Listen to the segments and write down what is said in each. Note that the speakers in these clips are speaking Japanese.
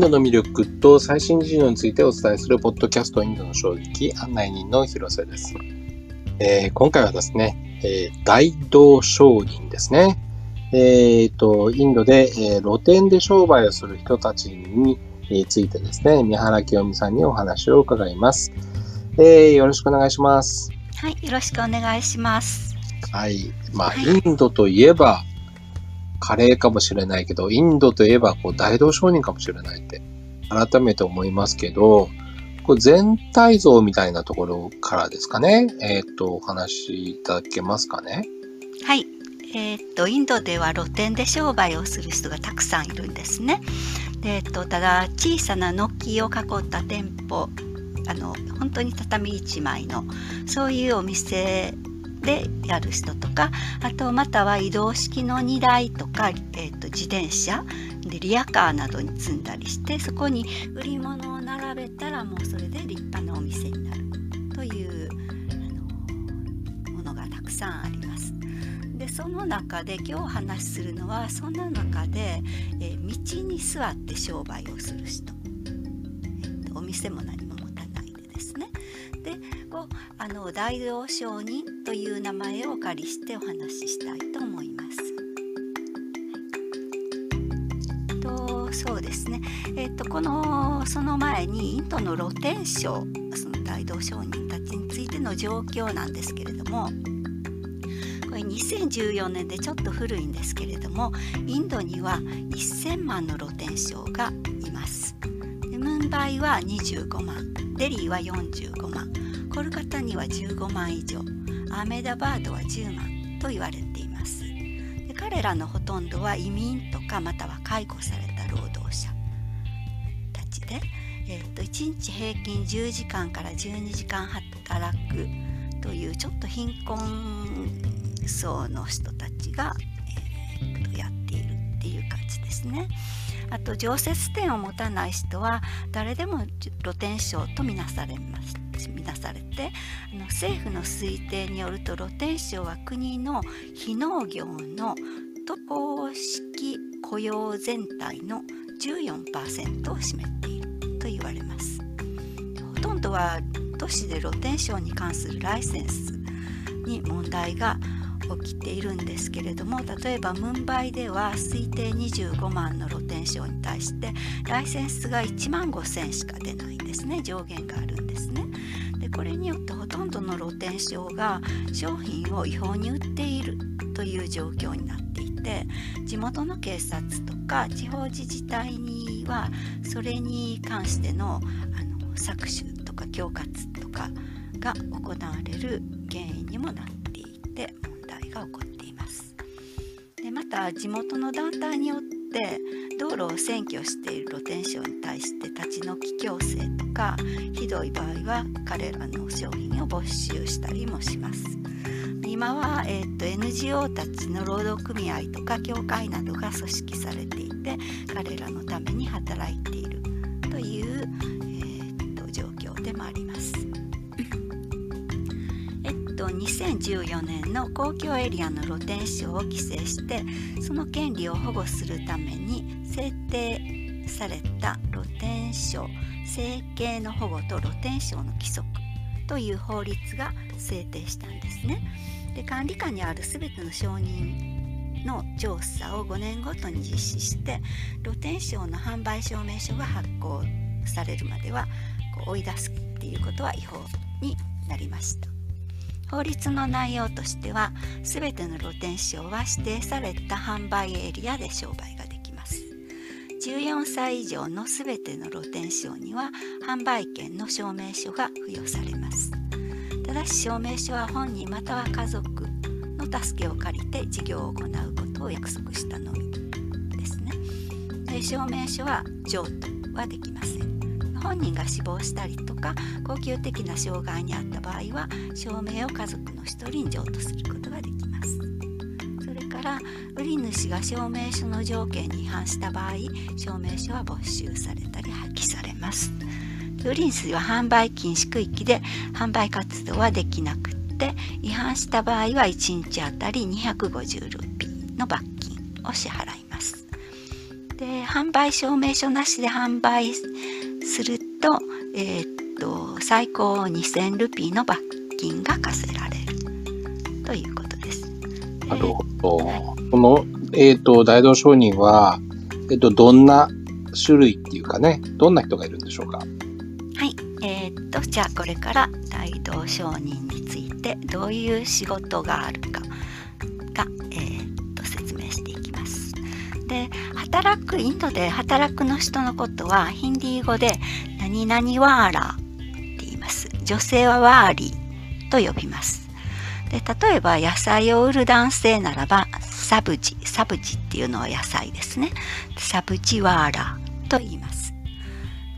インドの魅力と最新事情についてお伝えするポッドキャストインドの衝撃案内人の広瀬です。えー、今回はですね、えー、大道商人ですね。えっ、ー、と、インドで、えー、露店で商売をする人たちについてですね、三原清美さんにお話を伺います。えー、よろしくお願いします。はい、よろしくお願いします。はい。まあ、はい、インドといえば、カレーかもしれないけど、インドといえばこう大道商人かもしれないって改めて思いますけど、これ全体像みたいなところからですかね。えっ、と、お話しいただけますかね。はい。えー、っとインドでは露店で商売をする人がたくさんいるんですね。でえっと、ただ小さな軒を囲った店舗あの本当に畳1枚のそういうお店でやる人とかあとまたは移動式の荷台とか、えーと、自転車でリアカーなどに積んだりしてそこに売り物を並べたらもうそれで立派なお店になるというあのものがたくさんあります。でその中で今日お話しするのはその中で、えー、道に座って商売をする人、えーと、お店も何もの大道商人という名前をお借りしてお話ししたいと思います。とそうですね、えーと、とこのその前にインドの露天商その大道商人たちについての状況なんですけれどもこれ2014年でちょっと古いんですけれどもインドには1000万の露天商がいます。ムンバイは25万デリーは45万。コルカタには15万以上アーメダバードは10万と言われていますで彼らのほとんどは移民とかまたは解雇された労働者たちで、えーと、1日平均10時間から12時間働くというちょっと貧困層の人たちが、えー、とやっているっていう感じですね。あと常設店を持たない人は誰でも露天商とみなされますみなされてあの政府の推定によると露天商は国の非農業の渡航式雇用全体の14%を占めていると言われます。ほとんどは都市で露天商に関するライセンスに問題が起きているんですけれども例えばムンバイでは推定25万の露天商に対してライセンスが1万5000しか出ないんですね上限があるんですね。でこれによってほとんどの露天商が商品を違法に売っているという状況になっていて地元の警察とか地方自治体にはそれに関してのあの搾取とか恐喝とかが行われる原因にもなっていてた地元の団体によって道路を占拠している露天商に対して立ち退き強制とかひどい場合は彼らの商品を没収したりもします。今は、えーと、NGO たちの労働組合とか協会などが組織されていて彼らのために働いている。2014年の公共エリアの露天商を規制してその権利を保護するために制定された露天商生計の保護と露天商の規則という法律が制定したんですね。で管理下にある全ての承認の調査を5年ごとに実施して露天商の販売証明書が発行されるまではこう追い出すっていうことは違法になりました。法律の内容としては全ての露天商は指定された販売エリアで商売ができます。14歳以上の全ての露天商には販売権の証明書が付与されます。ただし証明書は本人または家族の助けを借りて事業を行うことを約束したのみですね。証明書は譲渡はできません。本人が死亡したりとか恒久的な障害にあった場合は証明を家族の1人に譲渡することができます。それから売り主が証明書の条件に違反した場合証明書は没収されたり破棄されます。売り主は販売禁止区域で販売活動はできなくって違反した場合は1日あたり250ルーピーの罰金を支払います。で販売証明書なしで販売すると,、えー、っと最高2000ルピーの罰金が課せられるということです。なるほど。この、えー、と大道商人は、えー、とどんな種類っていうかねどんな人がいるんでしょうか？はい、えー、っとじゃあこれから大道商人についてどういう仕事があるかが、えー、っと説明していきます。で働くインドで働くの人のことはヒンディー語で何々ワーラーって言います。女性はワーリーと呼びます。で例えば野菜を売る男性ならばサブジサブジっていうのは野菜ですねサブジワーラーと言います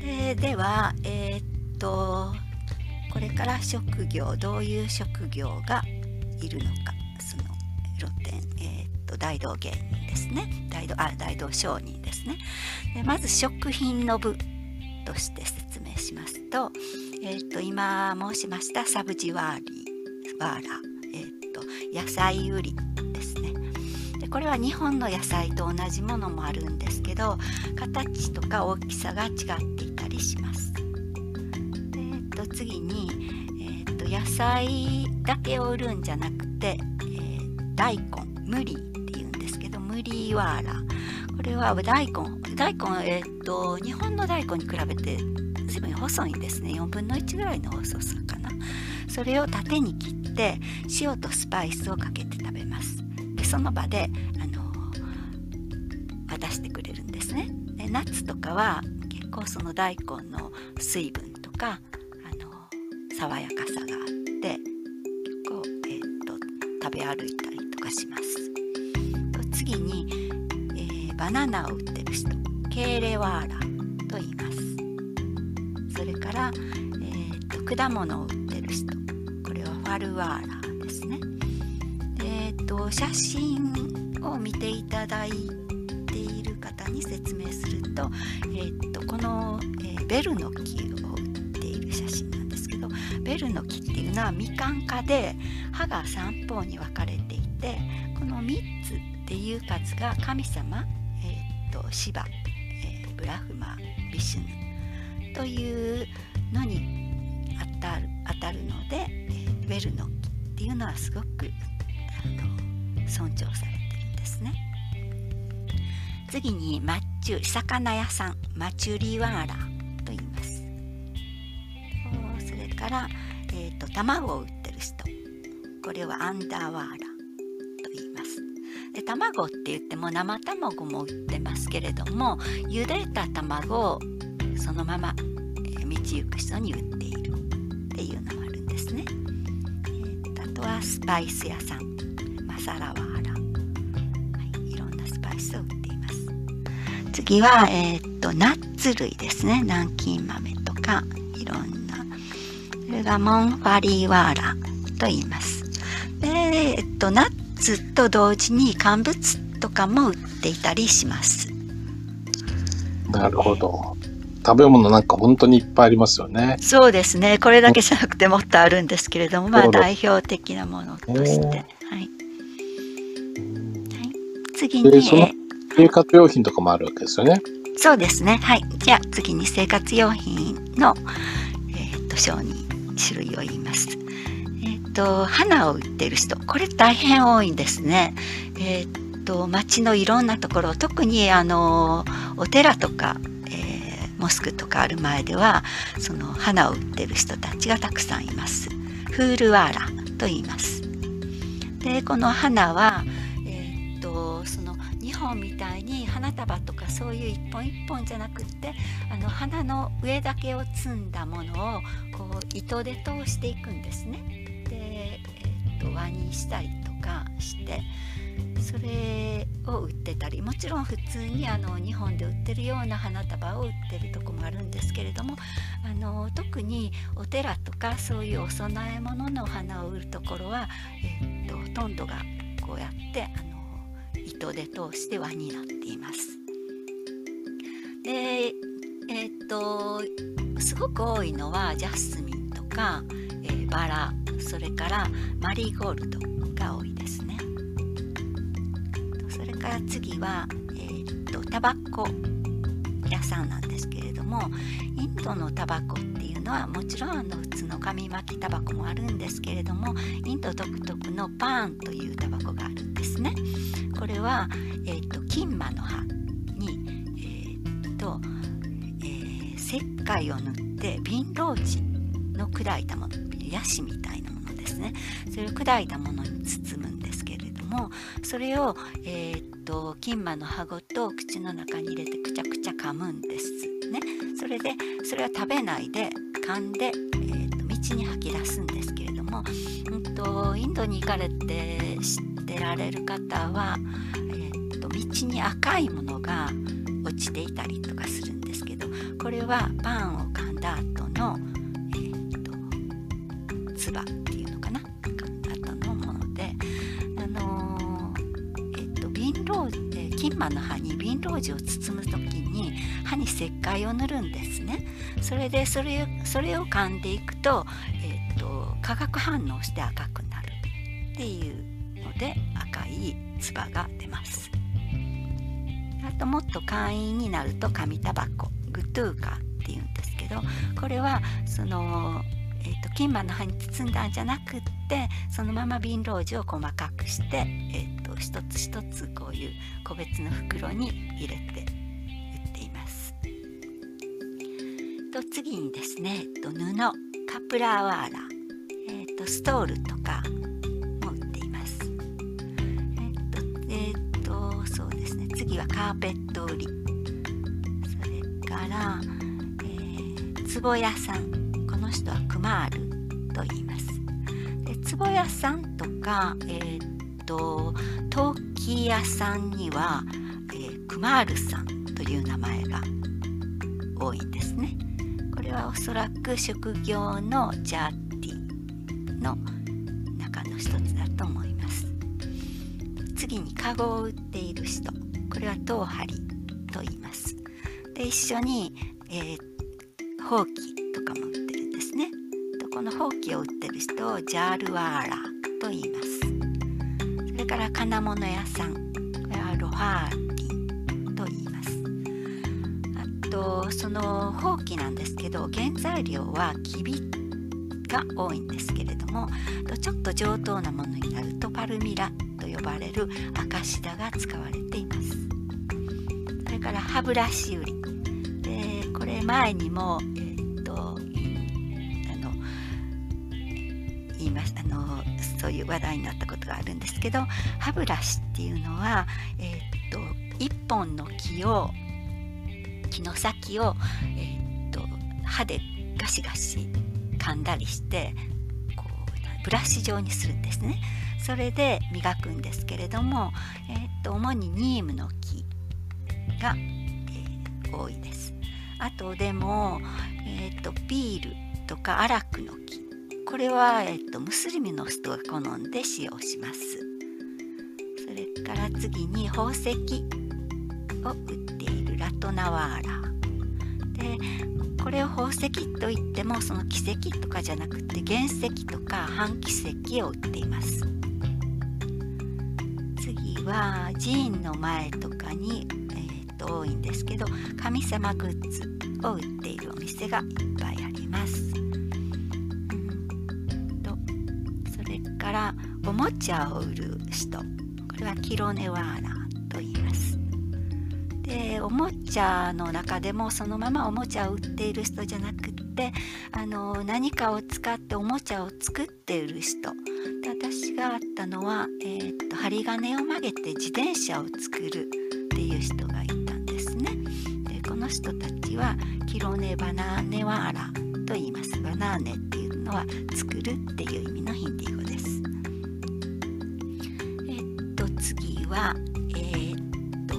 でではえー、っとこれから職業どういう職業がいるのかその露店えー、っと大道芸人ですね。大道あ大道商人ですね。でまず食品の部として説明しますと,、えー、っと今申しましたサブジワーリーワーラえー野菜売りですね。でこれは日本の野菜と同じものもあるんですけど形とか大きさが違っていたりします、えー、と次に、えー、と野菜だけを売るんじゃなくて、えー、大根無理っていうんですけど無理ワーラ。これは大根。大根、えーと、日本の大根に比べて随分細いんですね。4分の1ぐらいの細さかな。それを縦に切って塩とスパイスをかけて食べます。でその場であの渡してくれるんですね。で夏とかは結構その大根の水分とかあの爽やかさがあって結構、えーと、食べ歩いたりとかします、バナナを売ってる人ケーレワーラと言いますそれから、えーと果物を売ってる人これはファルワーラですね。えーと、写真を見ていただいている方に説明すると,、えーと、この、えー、ベルの木を売っている写真なんですけどベルの木っていうのはみかん科で葉が3方に分かれていてこの3つっていう数が神様、と、シバ、えー、ブラフマビシュヌというのに当たる当たるのでウェルノキっていうのはすごくあの尊重されてるんですね。次にマッチュ魚屋さんマチュリワーラと言います。それから、えーと、卵を売ってる人。これはアンダーワーラ。で卵って言っても生卵も売ってますけれども茹でた卵をそのまま、道行く人に売っているっていうのもあるんですね。あとはスパイス屋さんマサラワーラ、はい、いろんなスパイスを売っています。次は、えー、っとナッツ類ですね。南京豆とかいろんな。それがモンファリーワーラと言います。で、え、っとナッツと同時に乾物とかも売っていたりしますなるほど食べ物なんか本当にいっぱいありますよね。そうですね。これだけじゃなくてもっとあるんですけれども、まあ代表的なものとして。はい。はい、次に、生活用品とかもあるわけですよね。そうですね。はい。じゃあ次に生活用品の、えーと、商人種類を言います。と花を売ってる人、これ大変多いんですね。えっ、と町のいろんなところ、特にあのお寺とかえモスクとかある前ではその花を売ってる人たちがたくさんいます。フールワーラと言います。でこの花は、えー、っとその2本みたいに花束とかそういう一本一本じゃなくってあの花の上だけを摘んだものをこう糸で通していくんですね、と輪にしたりとかしてそれを売ってたりもちろん普通にあの日本で売ってるような花束を売ってるとこもあるんですけれどもあの特にお寺とかそういうお供え物のお花を売るところは、え、っとほとんどがこうやってあの糸で通して輪になっています。でえ、っとすごく多いのはジャスミンとか、バラそれからマリーゴールドが多いですねそれ。から次は、えー、とタバコ屋さんなんですけれどもインドのタバコっていうのはもちろんあの普通の紙巻きタバコもあるんですけれどもインド独特のパーンというタバコがあるんですね。これは、えーと、金馬の葉に、えーとえー、石灰を塗って瓶ローチの砕いたものヤシみたいなものですね。それを砕いたものに包むんですけれどもそれを、えーと、金馬の葉ごと口の中に入れてくちゃくちゃ噛むんですね。それでそれは食べないで噛んで、えーと、道に吐き出すんですけれども、うんと、インドに行かれて知ってられる方は、えー、と道に赤いものが落ちていたりとかするんですけどこれはパンを噛んだ後の、唾っていうのかな？後のもので、あのー、えー、と瓶ロー、えー、金馬の葉に瓶ロージを包む時に歯に石灰を塗るんですね。それでそれそれを噛んでいくと,、えーと、化学反応して赤くなるっていうので赤い唾が出ます。あともっと簡易になると紙タバコグトゥーカっていうんですけどこれはその、えーと、金馬の葉に包んだんじゃなくってそのまま瓶ロージを細かくして、えーと一つ一つこういう個別の袋に入れて売っています。と次にですね、えっと、布カプラーワーラ、えっと、ストールとかも売っています。えっと、えっと、そうですね次はカーペット売り。それから、えー、壺屋さん。の人はクマールと言います。で壺屋さんとか、えー、っと陶器屋さんには、えー、クマールさんという名前が多いんですねこ。れはおそらく職業のジャーティの中の一つだと思います次にカゴを売っている人これはトウハリと言いますで一緒に、えー、きを売ってる人をジャールワーラと言います。それから金物屋さんこれはロハーとそのほうきなんですけど原材料はきびが多いんですけれどもちょっと上等なものになるとパルミラと呼ばれる赤シダが使われています。それから歯ブラシ売り。でこれ前にもいう話題になったことがあるんですけど歯ブラシっていうのはえー、っと1本の木を木の先を、えー、っと歯でガシガシ噛んだりしてこうブラシ状にするんですね。それで磨くんですけれども、えー、っと主にニームの木が、えー、多いです。あとでも、えー、っとビールとかアラクの木これは、え、っとムスリムの人が好んで使用します。それから次に宝石を売っているラトナワーラ。でこれを宝石といってもその奇跡とかじゃなくて原石とか半奇跡を売っています。次は寺院の前とかに、えー、と多いんですけど神様グッズを売っているお店がいっぱいあります、からおもちゃを売る人これはキロネワーラと言いますでおもちゃの中でもそのままおもちゃを売っている人じゃなくってあの何かを使っておもちゃを作っている人で私があったのは、えー、っと針金を曲げて自転車を作るっていう人がいたんですね。でこの人たちはキロネバナーネワーラと言います。バナーネっていうのは作るっていう意味のヒンディー次は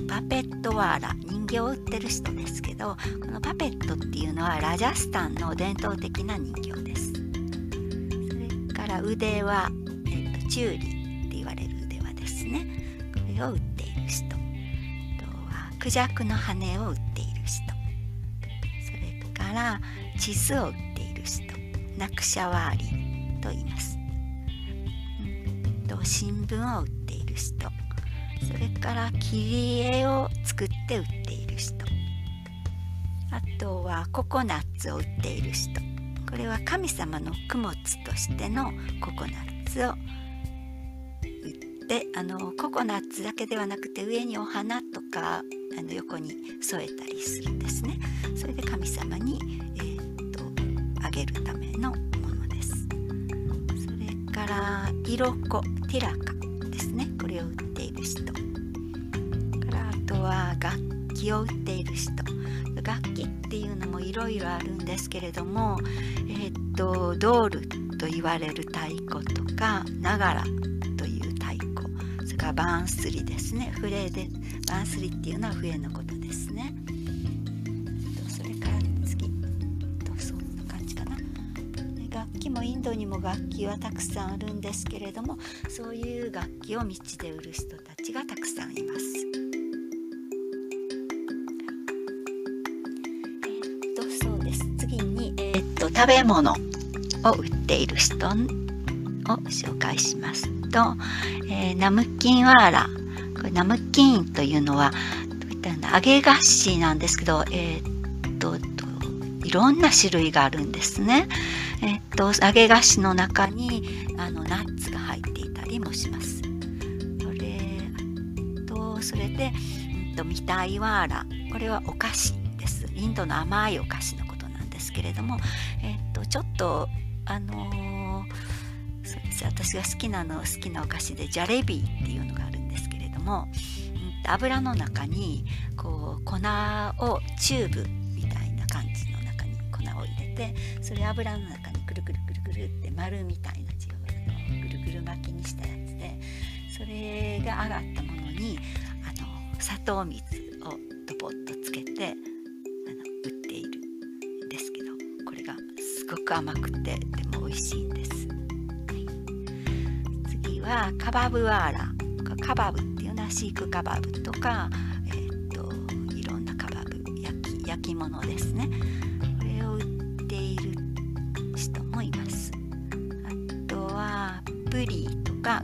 パペットワーラ人形を売ってる人ですけどこのパペットっていうのはラジャスタンの伝統的な人形です。それから腕は、えっと、チューリーって言われる腕輪ですねこれを売っている人。あとはクジャクの羽を売っている人。それから地図を売っている人。ナクシャワーリと言います、うん、と新聞を売っている人。それから切り絵を作って売っている人。あとはココナッツを売っている人。これは神様の供物としてのココナッツを売ってあのココナッツだけではなくて上にお花とかあの横に添えたりするんですね。それで神様に、えー、っとあげるためのものです。それから色粉ティラカですね。これを売っている人からあとは楽器を売っている人。楽器っていうのもいろいろあるんですけれども、えー、っとドールと言われる太鼓とかながらという太鼓。それからバンスリですね。笛でバンスリっていうのは笛のこと。楽器はたくさんあるんですけれどもそういう楽器を道で売る人たちがたくさんいます。と食べ物を売っている人を紹介しますと、えー、ナムキンワーラこれナムキンというのはどういったような揚げ菓子なんですけど、えー、っといろんな種類があるんですね。え、っと揚げ菓子の中にあのナッツが入っていたりもします。それとそれで、うんと、ミタイワーラこれはお菓子です。インドの甘いお菓子のことなんですけれども、えっとちょっとあのそうです私が好きなの好きなお菓子でジャレビーっていうのがあるんですけれども、うん、油の中にこう粉をチューブみたいな感じの中に粉を入れてそれ油の中にるくるくるくるって丸みたいな字をぐるぐる巻きにしたやつでそれが上がったものにあの砂糖水をドポッとつけてあの売っているんですけどこれがすごく甘くてでも美味しいんです、はい、次はカバブワーラカバブっていうのはシークカバブとか、えー、っといろんなカバブ焼き焼き物ですね。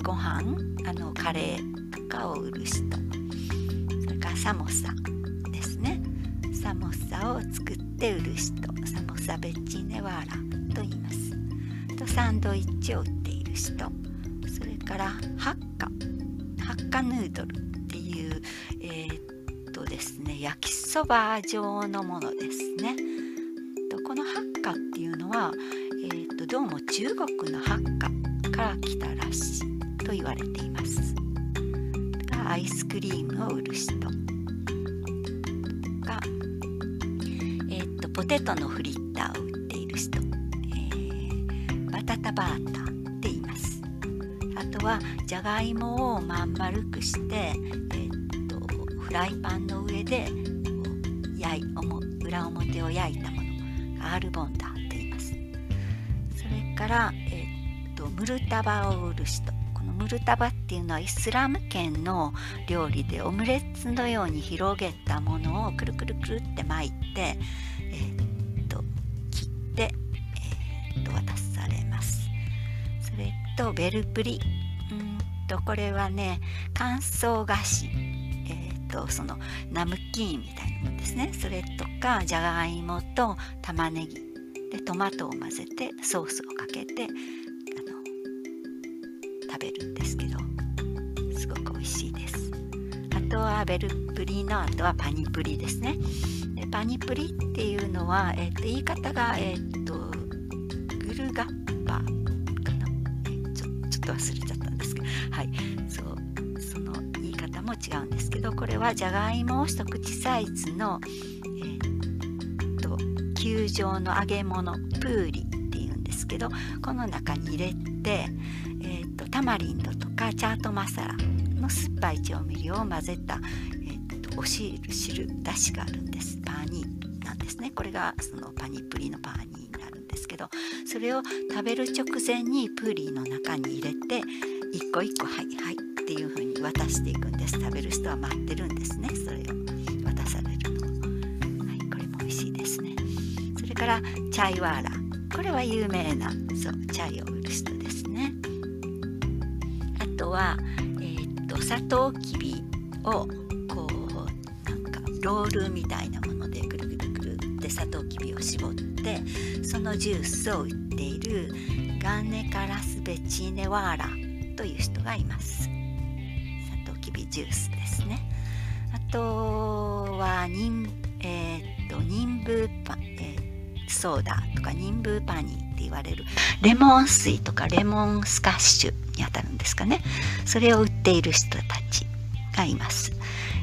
ご飯あのカレーとかを売る人。それからサモサですね。サモサを作って売る人。サモサベッチネワーラと言います。とサンドイッチを売っている人。それからハッカ。ハッカヌードルっていうえー、っとですね焼きそば状のものですね。とこのハッカっていうのは、えー、っとどうも中国のハッカから来たらしい。と言われています。がアイスクリームを売る人。がえっとポテトのフリッターを売っている人、えー、バタタバータって言います。あとはじゃがいもをまん丸くして、えー、っとフライパンの上で焼い裏表を焼いたもの。アールボンダーと言います。それから、えー、っとムルタバを売る人。ムルタバっていうのはイスラム圏の料理でオムレツのように広げたものをくるくるくるって巻いてえー、っと切って、えー、っと渡されます。それとベルプリ。うんとこれはね乾燥菓子。え、っとそのナムキーンみたいなものですね。それとかじゃがいもと玉ねぎ。でトマトを混ぜてソースをかけてべるんですけどすごく美味しいです。あとはベルプリのあとはパニプリですね。パニプリっていうのは、えー、と言い方が、えーと、グルガッパかな、えー、ちょちょっと忘れちゃったんですけど、はい、そうその言い方も違うんですけどこれはじゃがいもを一口サイズの、えーと、球状の揚げ物プーリっていうんですけどこの中に入れて、タマリンドとかチャートマサラの酸っぱい調味料を混ぜた、えっとお汁汁だしがあるんです。パーニーなんですね。これがそのパニプリのパーニーになるんですけどそれを食べる直前にプーリーの中に入れて一個一個はいはいっていう風に渡していくんです。食べる人は待ってるんですね。それを渡されるの。はいこれも美味しいですね。それからチャイワーラ。これは有名なそうチャイを売る人です。は、えー、っとサトウキビをこうなんかロールみたいなものでぐるぐるぐるってサトウキビを絞ってそのジュースを売っているガンネカラスベチーネワーラという人がいます。サトウキビジュースですね。あとはニンえー、っとニンブーパ、えー、ソーダとかニンブーパニー。って言われる。レモン水とかレモンスカッシュにあたるんですかね。それを売っている人たちがいます。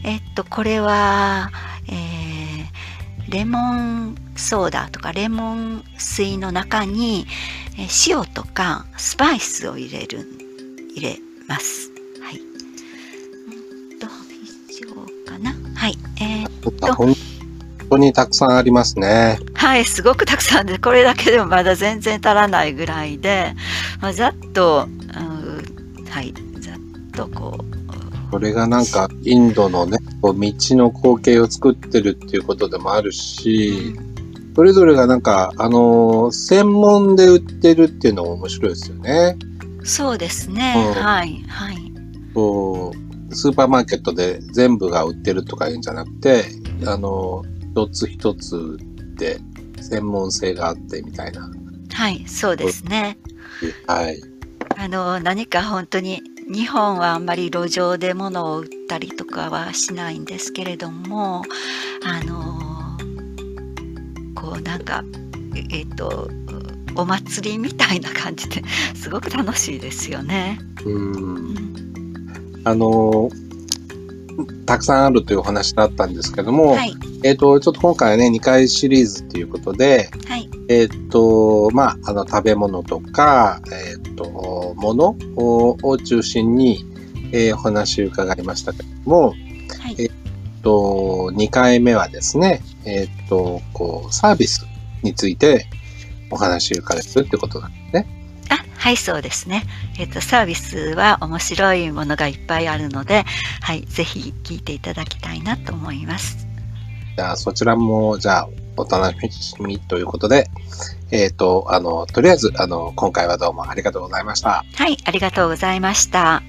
えっとこれは、えー、レモンソーダとかレモン水の中に塩とかスパイスを入れる入れます。はい。と以上かな。はい。えー、っと当にたくさんありますね。はいすごくたくさんでこれだけでもまだ全然足らないぐらいで、まあ、ざっと、うん、はいざっとこうこれがなんかインドのね道の光景を作ってるっていうことでもあるし、それぞれがなんかあの専門で売ってるっていうのも面白いですよね。そうですね、うん、はいはい。そうスーパーマーケットで全部が売ってるとかいうんじゃなくてあの一つ一つで専門性があってみたいな。はいそうですね。はい。あの何か本当に日本はあんまり路上で物を売ったりとかはしないんですけれどもあのこうなんかえっ、ー、とお祭りみたいな感じですごく楽しいですよね。うんあのたくさんあるというお話だったんですけども、はい、えっ、ー、とちょっと今回はね2回シリーズということで、はい、えっ、ー、とまああの食べ物とかえっ、ー、とものを中心に、えー、お話を伺いましたけども、はい、えっ、と2回目はですねえっ、とこうサービスについてお話を伺えるってことなんですね。はい、そうですね。えっ、ー、と、サービスは面白いものがいっぱいあるので、はい、ぜひ聞いていただきたいなと思います。じゃあ、そちらも、じゃあ、お楽しみということで、えっ、ー、と、あの、とりあえず、あの、今回はどうもありがとうございました。はい、ありがとうございました。